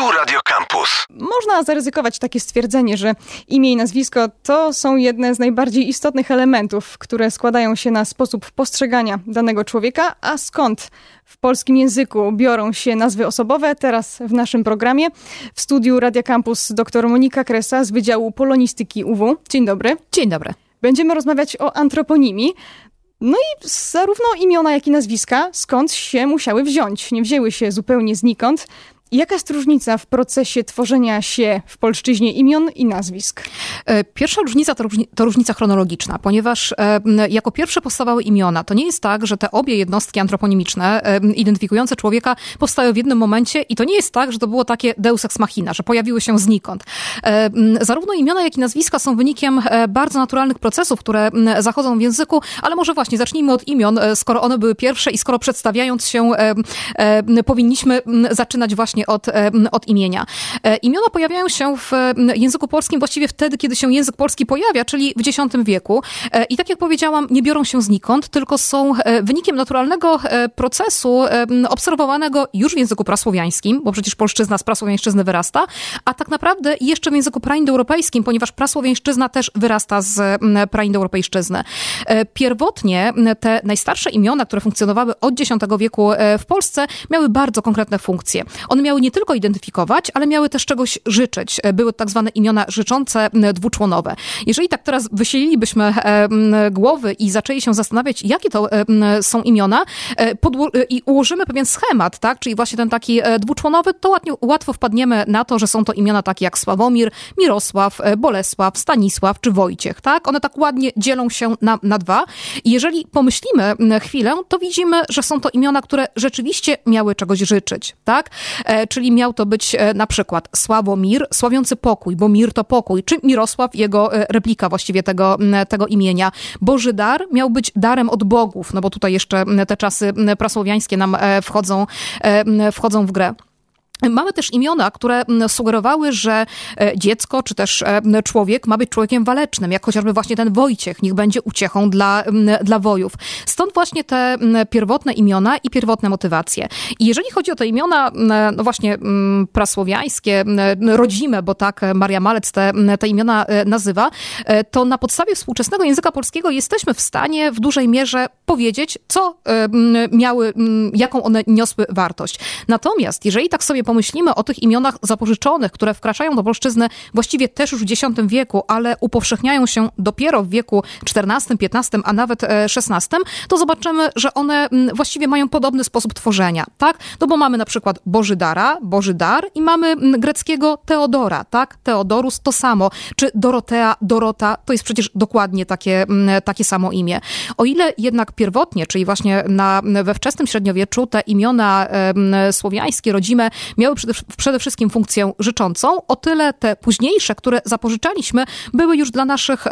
Tu Radio Campus. Można zaryzykować takie stwierdzenie, że imię i nazwisko to są jedne z najbardziej istotnych elementów, które składają się na sposób postrzegania danego człowieka, a skąd w polskim języku biorą się nazwy osobowe, teraz w naszym programie. W studiu Radia Campus dr Monika Kresa z Wydziału Polonistyki UW. Dzień dobry. Dzień dobry. Będziemy rozmawiać o antroponimii. No i zarówno imiona, jak i nazwiska skąd się musiały wziąć. Nie wzięły się zupełnie znikąd. Jaka jest różnica w procesie tworzenia się w polszczyźnie imion i nazwisk? E, pierwsza różnica to, to, różnica chronologiczna, ponieważ e, jako pierwsze powstawały imiona. To nie jest tak, że te obie jednostki antroponimiczne e, identyfikujące człowieka powstały w jednym momencie i to nie jest tak, że to było takie deus ex machina, że pojawiły się znikąd. Zarówno imiona, jak i nazwiska są wynikiem bardzo naturalnych procesów, które zachodzą w języku, ale może właśnie zacznijmy od imion, skoro one były pierwsze i skoro przedstawiając się powinniśmy zaczynać właśnie właśnie od, e, od imienia. E, imiona pojawiają się w języku polskim właściwie wtedy, kiedy się język polski pojawia, czyli w X wieku. E, I tak jak powiedziałam, nie biorą się znikąd, tylko są wynikiem naturalnego procesu obserwowanego już w języku prasłowiańskim, bo przecież polszczyzna z prasłowiańszczyzny wyrasta, a tak naprawdę jeszcze w języku praindoeuropejskim, ponieważ prasłowiańszczyzna też wyrasta z praindoeuropejszczyzny. Pierwotnie te najstarsze imiona, które funkcjonowały od X wieku w Polsce, miały bardzo konkretne funkcje. One miały nie tylko identyfikować, ale miały też czegoś życzyć. E, były tak zwane imiona życzące dwuczłonowe. Jeżeli tak teraz wysielilibyśmy e, głowy i zaczęli się zastanawiać, jakie to e, są imiona i ułożymy pewien schemat, tak, czyli właśnie ten taki dwuczłonowy, to łatwo wpadniemy na to, że są to imiona takie jak Sławomir, Mirosław, Bolesław, Stanisław czy Wojciech, tak? One tak ładnie dzielą się na, na dwa. I jeżeli pomyślimy chwilę, to widzimy, że są to imiona, które rzeczywiście miały czegoś życzyć, tak? Czyli miał to być e, na przykład Sławomir, sławiący pokój, bo mir to pokój, czy Mirosław, jego e, replika właściwie tego, tego imienia. Boży dar miał być darem od bogów, no bo tutaj jeszcze te czasy prasłowiańskie nam e, wchodzą, wchodzą w grę. Mamy też imiona, które sugerowały, że e, dziecko czy też e, człowiek ma być człowiekiem walecznym, jak chociażby właśnie ten Wojciech, niech będzie uciechą dla, dla wojów. Stąd właśnie te pierwotne imiona i pierwotne motywacje. I jeżeli chodzi o te imiona, no właśnie prasłowiańskie, rodzime, bo tak Maria Malec te, te imiona e, nazywa, to na podstawie współczesnego języka polskiego jesteśmy w stanie w dużej mierze powiedzieć, co miały, jaką one niosły wartość. Natomiast jeżeli tak sobie pomyślimy o tych imionach zapożyczonych, które wkraczają do polszczyzny właściwie też już w X wieku, ale upowszechniają się dopiero w wieku XIV, XV, a nawet XVI, e, to zobaczymy, że one właściwie mają podobny sposób tworzenia, tak? No bo mamy na przykład Bożydara, Bożydar i mamy greckiego Teodora, tak? Teodorus to samo, czy Dorotea, Dorota, to jest przecież dokładnie takie, takie samo imię. O ile jednak pierwotnie, czyli właśnie na, we wczesnym średniowieczu te imiona e, słowiańskie, rodzime miały przede, wszystkim funkcję życzącą, o tyle te późniejsze, które zapożyczaliśmy, były już dla naszych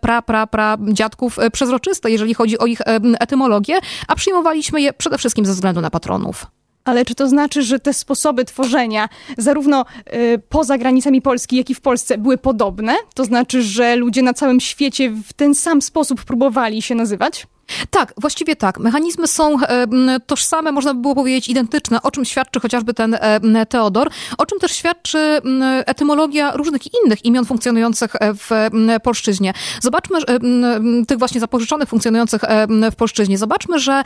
pra, pra, pra dziadków e, przezroczyste, jeżeli chodzi o ich etymologię, a przyjmowaliśmy je przede wszystkim ze względu na patronów. Ale czy to znaczy, że te sposoby tworzenia, zarówno y, poza granicami Polski, jak i w Polsce, były podobne? To znaczy, że ludzie na całym świecie w ten sam sposób próbowali się nazywać? Tak, właściwie tak. Mechanizmy są e, tożsame, można by było powiedzieć identyczne, o czym świadczy chociażby ten e, Teodor, o czym też świadczy etymologia różnych innych imion funkcjonujących e, w polszczyźnie. Zobaczmy tych właśnie zapożyczonych funkcjonujących w polszczyźnie. Zobaczmy, że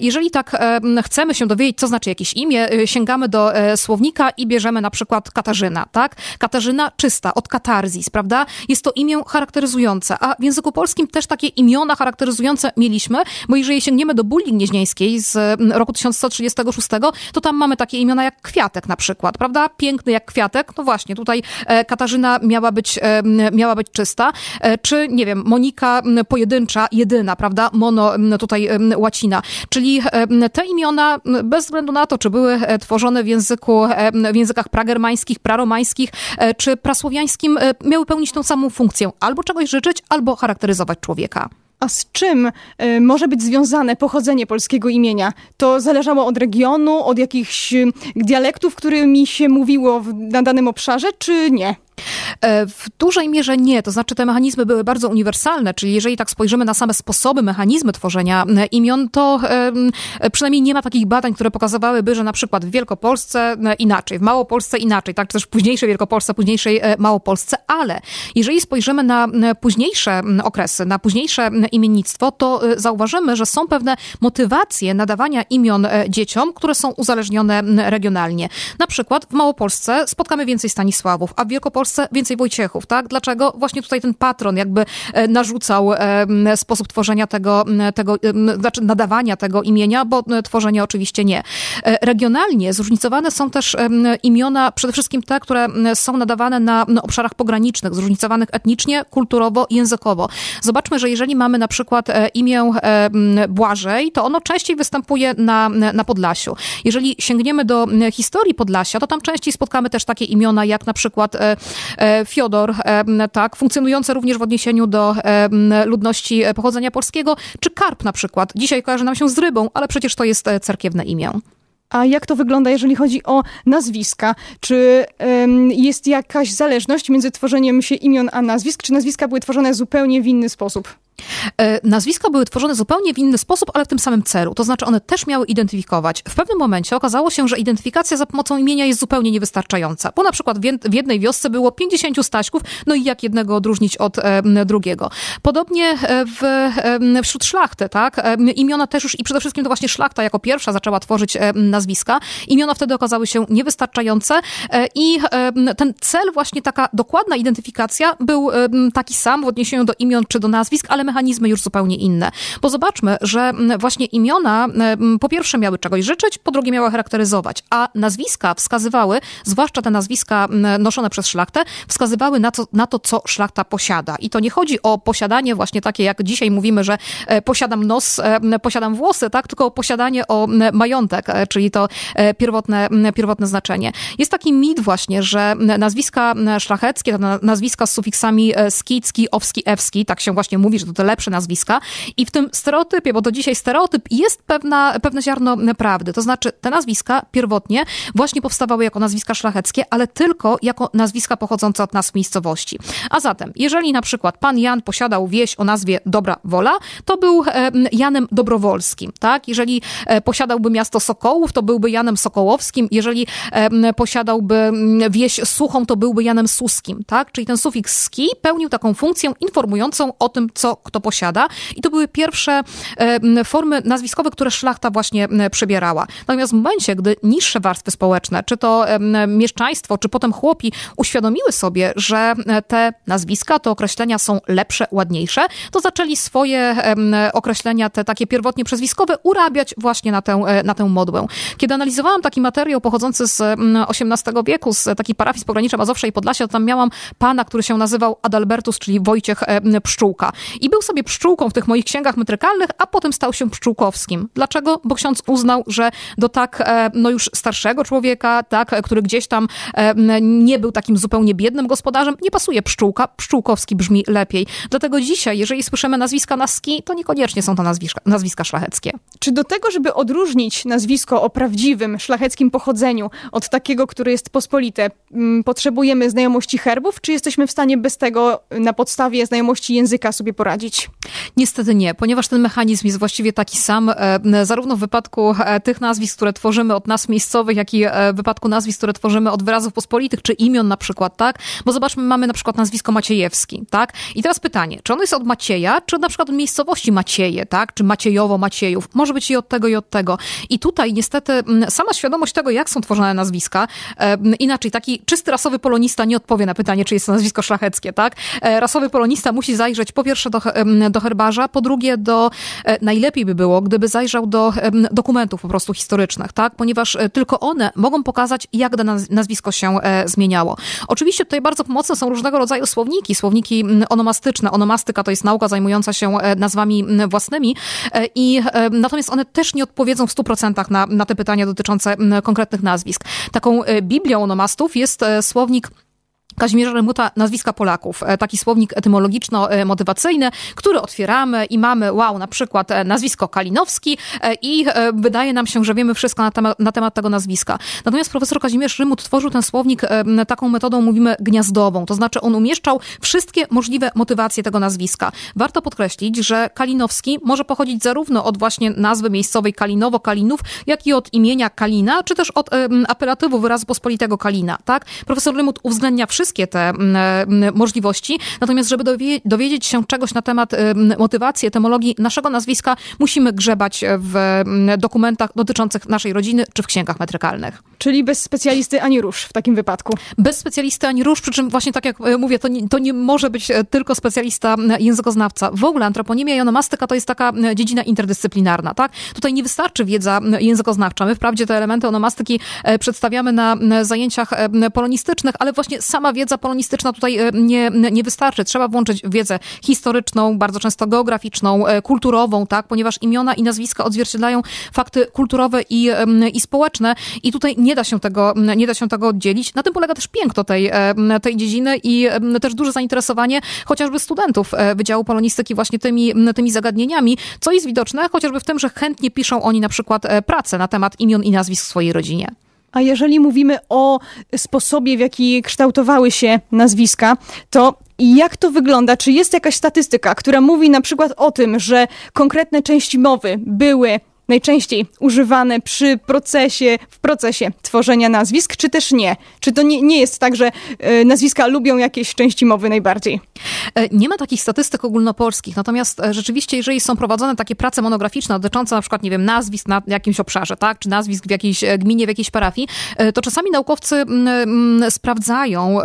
jeżeli tak chcemy się dowiedzieć, co znaczy jakieś imię, sięgamy do słownika i bierzemy na przykład Katarzyna, tak? Katarzyna czysta, od katarzis, prawda? Jest to imię charakteryzujące, a w języku polskim też takie imiona charakteryzujące mieliśmy bo jeżeli sięgniemy do Bulli Gnieźnieńskiej z mm, roku 1136, to tam mamy takie imiona jak Kwiatek na przykład, prawda? Piękny jak Kwiatek, no właśnie, tutaj e, Katarzyna miała być, e, miała być czysta, e, czy nie wiem, Monika pojedyncza, jedyna, prawda? Mono tutaj łacina, czyli te imiona bez względu na to, czy były tworzone w języku, w językach pragermańskich, praromańskich, czy prasłowiańskim, miały pełnić tą samą funkcję, albo czegoś życzyć, albo charakteryzować człowieka. A z czym y, może być związane pochodzenie polskiego imienia? To zależało od regionu, od jakichś dialektów, którymi się mówiło w, na danym obszarze, czy nie? W dużej mierze nie, to znaczy te mechanizmy były bardzo uniwersalne, czyli jeżeli tak spojrzymy na same sposoby, mechanizmy tworzenia imion, to przynajmniej nie ma takich badań, które pokazywałyby, że na przykład w Wielkopolsce inaczej, w Małopolsce inaczej, tak, czy też w późniejszej Wielkopolsce, późniejszej Małopolsce, ale jeżeli spojrzymy na późniejsze okresy, na późniejsze imiennictwo, to zauważymy, że są pewne motywacje nadawania imion dzieciom, które są uzależnione regionalnie. Na przykład w Małopolsce spotkamy więcej Stanisławów, a w Wielkopolsce więcej Wojciechów, tak? Dlaczego właśnie tutaj ten patron jakby e, narzucał e, sposób tworzenia tego, tego znaczy nadawania tego imienia, bo tworzenia oczywiście nie. E, regionalnie zróżnicowane są też imiona, przede wszystkim te, które są nadawane na obszarach pogranicznych, zróżnicowanych etnicznie, kulturowo, językowo. Zobaczmy, że jeżeli mamy na przykład imię Błażej, to ono częściej występuje na, na Podlasiu. Jeżeli sięgniemy do historii Podlasia, to tam częściej spotkamy też takie imiona jak na przykład e, e, Fiodor, e, tak, funkcjonujące również w odniesieniu do ludności pochodzenia polskiego, czy Karp na przykład. Dzisiaj kojarzy nam się z rybą, ale przecież to jest cerkiewne imię. A jak to wygląda, jeżeli chodzi o nazwiska? Czy um, jest jakaś zależność między tworzeniem się imion a nazwisk? Czy nazwiska były tworzone zupełnie w inny sposób? E, nazwiska były tworzone zupełnie w inny sposób, ale w tym samym celu. To znaczy one też miały identyfikować. W pewnym momencie okazało się, że identyfikacja za pomocą imienia jest zupełnie niewystarczająca, bo na przykład w jednej wiosce było 50 Staśków, no i jak jednego odróżnić od e, drugiego. Podobnie e, w, wśród szlachty, tak? Imiona też już i przede wszystkim to właśnie szlachta jako pierwsza zaczęła tworzyć nazwiska. Imiona wtedy okazały się niewystarczające i ten cel, właśnie taka dokładna identyfikacja był taki sam w odniesieniu do imion czy do nazwisk, ale mechanizmy już zupełnie inne. Bo zobaczmy, że właśnie imiona po pierwsze miały czegoś życzyć, po drugie miały charakteryzować, a nazwiska wskazywały, zwłaszcza te nazwiska noszone przez szlachtę, wskazywały na to, na to, co szlachta posiada. I to nie chodzi o posiadanie właśnie takie, jak dzisiaj mówimy, że e, posiadam nos, e, posiadam włosy, tak? tylko o posiadanie o majątek, e, czyli to pierwotne, pierwotne znaczenie. Jest taki mit właśnie, że nazwiska szlacheckie, nazwiska z sufiksami skicki, owski, ewski, tak się właśnie mówi, że to te lepsze nazwiska. I w tym stereotypie, bo to dzisiaj stereotyp, jest pewna, pewne ziarno prawdy. To znaczy, te nazwiska pierwotnie właśnie powstawały jako nazwiska szlacheckie, ale tylko jako nazwiska pochodzące od nas miejscowości. A zatem, jeżeli na przykład pan Jan posiadał wieś o nazwie Dobra Wola, to był Janem Dobrowolskim, tak? Jeżeli e, posiadałby miasto Sokołów, to byłby Janem Sokołowskim. Jeżeli posiadałby wieś Suchą, to byłby Janem Suskim, tak? Czyli ten sufiks ski pełnił taką funkcję informującą o tym, co kto posiada. I to były pierwsze e, formy nazwiskowe, które szlachta właśnie przebierała. Natomiast w momencie, gdy niższe warstwy społeczne, czy to mieszczaństwo, czy potem chłopi uświadomiły sobie, że e, te nazwiska, te określenia są lepsze, ładniejsze, to zaczęli swoje określenia, te takie pierwotnie przezwiskowe, urabiać właśnie na tę, e, na tę modłę. Kiedy analizowałam taki materiał pochodzący z XVIII wieku, z takiej parafii z pogranicza Mazowsza i Podlasia, to tam miałam pana, który się nazywał Adalbertus, czyli Wojciech Pszczółka. I był sobie pszczółką w tych moich księgach metrykalnych, a potem stał się pszczółkowskim. Dlaczego? Bo ksiądz uznał, że do tak e, no już starszego człowieka, tak, który gdzieś tam e, nie był takim zupełnie biednym gospodarzem, nie pasuje pszczółka. Pszczółkowski brzmi lepiej. Dlatego dzisiaj, jeżeli słyszymy nazwiska Naski, to niekoniecznie są to nazwiska, nazwiska szlacheckie. Czy do tego, żeby odróżnić nazwisko o prawdziwym, szlacheckim pochodzeniu od takiego, które jest pospolite, potrzebujemy znajomości herbów, czy jesteśmy w stanie bez tego na podstawie znajomości języka sobie poradzić? Niestety nie, ponieważ ten mechanizm jest właściwie taki sam, e, zarówno w wypadku e, tych nazwisk, które tworzymy od nas miejscowych, jak i e, w wypadku nazwisk, które tworzymy od wyrazów pospolitych, czy imion na przykład, tak? Bo zobaczmy, mamy na przykład nazwisko Maciejewski, tak? I teraz pytanie, czy ono jest od Macieja, czy na przykład od miejscowości Macieje, tak? Czy Maciejowo, Maciejów? Może być i od tego, i od tego. I tutaj niestety sama świadomość tego, jak są tworzone nazwiska, inaczej, taki czysty rasowy polonista nie odpowie na pytanie, czy jest to nazwisko szlacheckie, tak? Rasowy polonista musi zajrzeć po pierwsze do do herbarza, po drugie do, e, najlepiej by było, gdyby zajrzał do dokumentów po prostu historycznych, tak? Ponieważ e, tylko one mogą pokazać, jak dane nazwisko się e, zmieniało. Oczywiście tutaj bardzo pomocne są różnego rodzaju słowniki, słowniki onomastyczne. Onomastyka to jest nauka zajmująca się nazwami własnymi i natomiast one też nie odpowiedzą w 100% na, na te pytania dotyczące konkretnych nazwisk. Taką Biblią onomastów jest słownik Kazimierza Remuta nazwiska Polaków. E, taki słownik etymologiczno-motywacyjny, który otwieramy i mamy, wow, na przykład e, nazwisko Kalinowski e, i wydaje nam się, że wiemy wszystko na temat, na temat tego nazwiska. Natomiast profesor Kazimierz Rymut tworzył ten słownik taką metodą, mówimy, gniazdową. To znaczy on umieszczał wszystkie możliwe motywacje tego nazwiska. Warto podkreślić, że Kalinowski może pochodzić zarówno od właśnie nazwy miejscowej Kalinowo, Kalinów, jak i od imienia Kalina, czy też od apelatywu wyrazu pospolitego Kalina, tak? Profesor Rymut uwzględnia wszystkie te mm, mm, możliwości, natomiast żeby dowiedzieć się czegoś na temat motywacji, etymologii naszego nazwiska, musimy grzebać w mm, dokumentach dotyczących naszej rodziny, czy w księgach metrykalnych. Czyli bez specjalisty ani róż w takim wypadku. Bez specjalisty ani róż, przy czym właśnie tak jak e, mówię, to nie, to nie może być e, tylko specjalista językoznawca. W ogóle antroponimia i onomastyka to jest taka dziedzina interdyscyplinarna, tak? Tutaj nie wystarczy wiedza językoznawcza. My wprawdzie te elementy onomastyki e, przedstawiamy na zajęciach polonistycznych, ale właśnie sama wiedza polonistyczna tutaj nie, nie wystarczy. Trzeba włączyć wiedzę historyczną, bardzo często geograficzną, kulturową, tak? Ponieważ imiona i nazwiska odzwierciedlają fakty kulturowe i, i społeczne i tutaj nie da się tego, nie da się tego oddzielić. Na tym polega też piękno tej, tej dziedziny i też duże zainteresowanie chociażby studentów e, Wydziału Polonistyki właśnie tymi, tymi zagadnieniami, co jest widoczne chociażby w tym, że chętnie piszą oni na przykład e, pracę na temat imion i nazwisk w swojej rodzinie. A jeżeli mówimy o sposobie, w jaki kształtowały się nazwiska, to jak to wygląda? Czy jest jakaś statystyka, która mówi na przykład o tym, że konkretne części mowy były najczęściej używane przy procesie, w procesie tworzenia nazwisk, czy też nie? Czy to nie, nie jest tak, że y, nazwiska lubią jakieś części mowy najbardziej? E, nie ma takich statystyk ogólnopolskich, natomiast e, rzeczywiście, jeżeli są prowadzone takie prace monograficzne dotyczące na przykład, nie wiem, nazwisk na jakimś obszarze, tak, czy nazwisk w jakiejś gminie, w jakiejś parafii, to czasami naukowcy sprawdzają,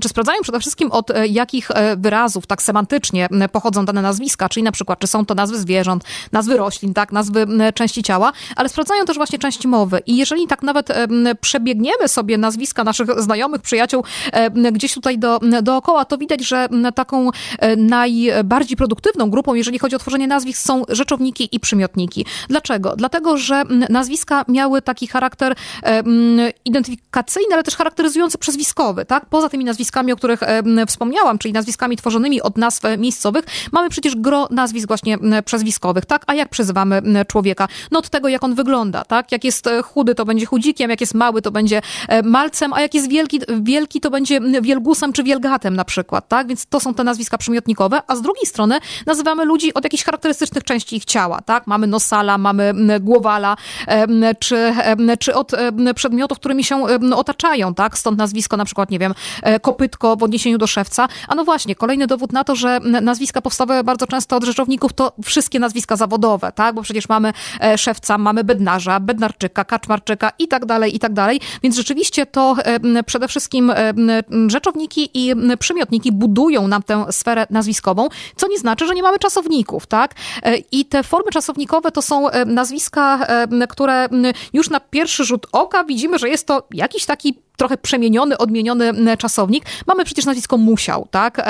czy sprawdzają przede wszystkim od jakich wyrazów tak semantycznie pochodzą dane nazwiska, czyli na przykład, czy są to nazwy zwierząt, nazwy roślin, tak, nazwy części ciała, ale sprawdzają też właśnie części mowy. I jeżeli tak nawet przebiegniemy sobie nazwiska naszych znajomych, przyjaciół gdzieś tutaj do, dookoła, to widać, że taką e, najbardziej produktywną grupą, jeżeli chodzi o tworzenie nazwisk, są rzeczowniki i przymiotniki. Dlaczego? Dlatego, że nazwiska miały taki charakter identyfikacyjny, ale też charakteryzujący przezwiskowy, tak? Poza tymi nazwiskami, o których wspomniałam, czyli nazwiskami tworzonymi od nazw miejscowych, mamy przecież gro nazwisk właśnie przezwiskowych, tak? A jak przezywamy człowieka? Człowieka. No od tego, jak on wygląda, tak? Jak jest e, chudy, to będzie chudzikiem, jak jest mały, to będzie e, malcem, a jak jest wielki, wielki to będzie wielgusem czy wielgatem na przykład, tak? Więc to są te nazwiska przymiotnikowe, a z drugiej strony nazywamy ludzi od jakichś charakterystycznych części ich ciała, tak? Mamy nosala, mamy głowala, czy, czy od przedmiotów, którymi się otaczają, tak? Stąd nazwisko na przykład, nie wiem, e, kopytko w odniesieniu do szewca. A no właśnie, kolejny dowód na to, że nazwiska powstały bardzo często od rzeczowników, to wszystkie nazwiska zawodowe, tak? Bo przecież mamy szewca, mamy bednarza, bednarczyka, kaczmarczyka i tak dalej, i tak dalej. Więc rzeczywiście to e, przede wszystkim e, rzeczowniki i przymiotniki budują nam tę sferę nazwiskową, co nie znaczy, że nie mamy czasowników, tak? I te formy czasownikowe to są nazwiska, które już na pierwszy rzut oka widzimy, że jest to jakiś taki trochę przemieniony, odmieniony czasownik. Mamy przecież nazwisko musiał, tak?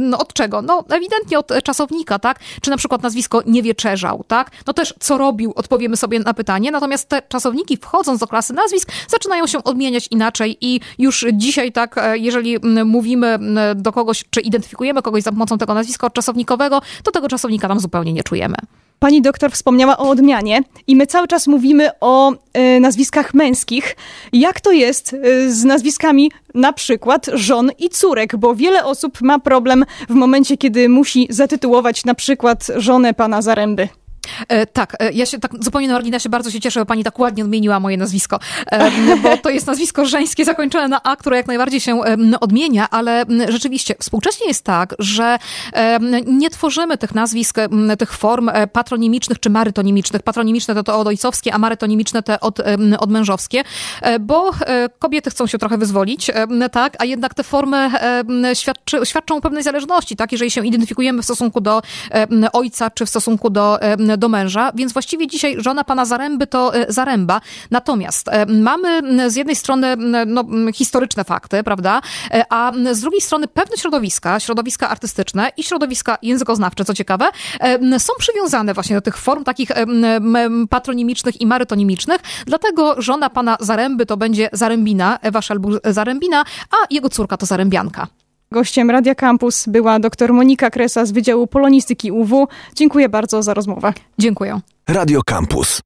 No od czego? No ewidentnie od czasownika, tak? Czy na przykład nazwisko nie wieczerzał, tak? No też co robił, odpowiemy sobie na pytanie. Natomiast te czasowniki wchodząc do klasy nazwisk zaczynają się odmieniać inaczej i już dzisiaj tak, e, jeżeli mówimy do kogoś, czy identyfikujemy kogoś za pomocą tego nazwiska czasownikowego, to tego czasownika tam zupełnie nie czujemy. Pani doktor wspomniała o odmianie i my cały czas mówimy o y, nazwiskach męskich. Jak to jest y, z nazwiskami na przykład żon i córek? Bo wiele osób ma problem w momencie, kiedy musi zatytułować na przykład żonę pana Zaręby. E, tak, e, ja się tak zupełnie na marginesie bardzo się cieszę, że pani tak ładnie odmieniła moje nazwisko, e, bo to jest nazwisko żeńskie zakończone na A, które jak najbardziej się odmienia, ale rzeczywiście współcześnie jest tak, że nie tworzymy tych nazwisk, tych form patronimicznych czy marytonimicznych. Patronimiczne to, to od ojcowskie, a marytonimiczne te od, od mężowskie, bo kobiety chcą się trochę wyzwolić, tak, a jednak te formy świadczy, świadczą o pewnej zależności, tak, jeżeli się identyfikujemy w stosunku do ojca czy w stosunku do do męża, więc właściwie dzisiaj żona pana Zaręby to Zaręba. Natomiast mamy z jednej strony no, historyczne fakty, prawda, a z drugiej strony pewne środowiska, środowiska artystyczne i środowiska językoznawcze, co ciekawe, są przywiązane właśnie do tych form takich patronimicznych i marytonimicznych, dlatego żona pana Zaręby to będzie Zarębina, Ewa Szelbur Zarębina, a jego córka to Zarębianka. Gościem Radia Campus była dr Monika Kresa z Wydziału Polonistyki UW. Dziękuję bardzo za rozmowę. Dziękuję. Radio Campus.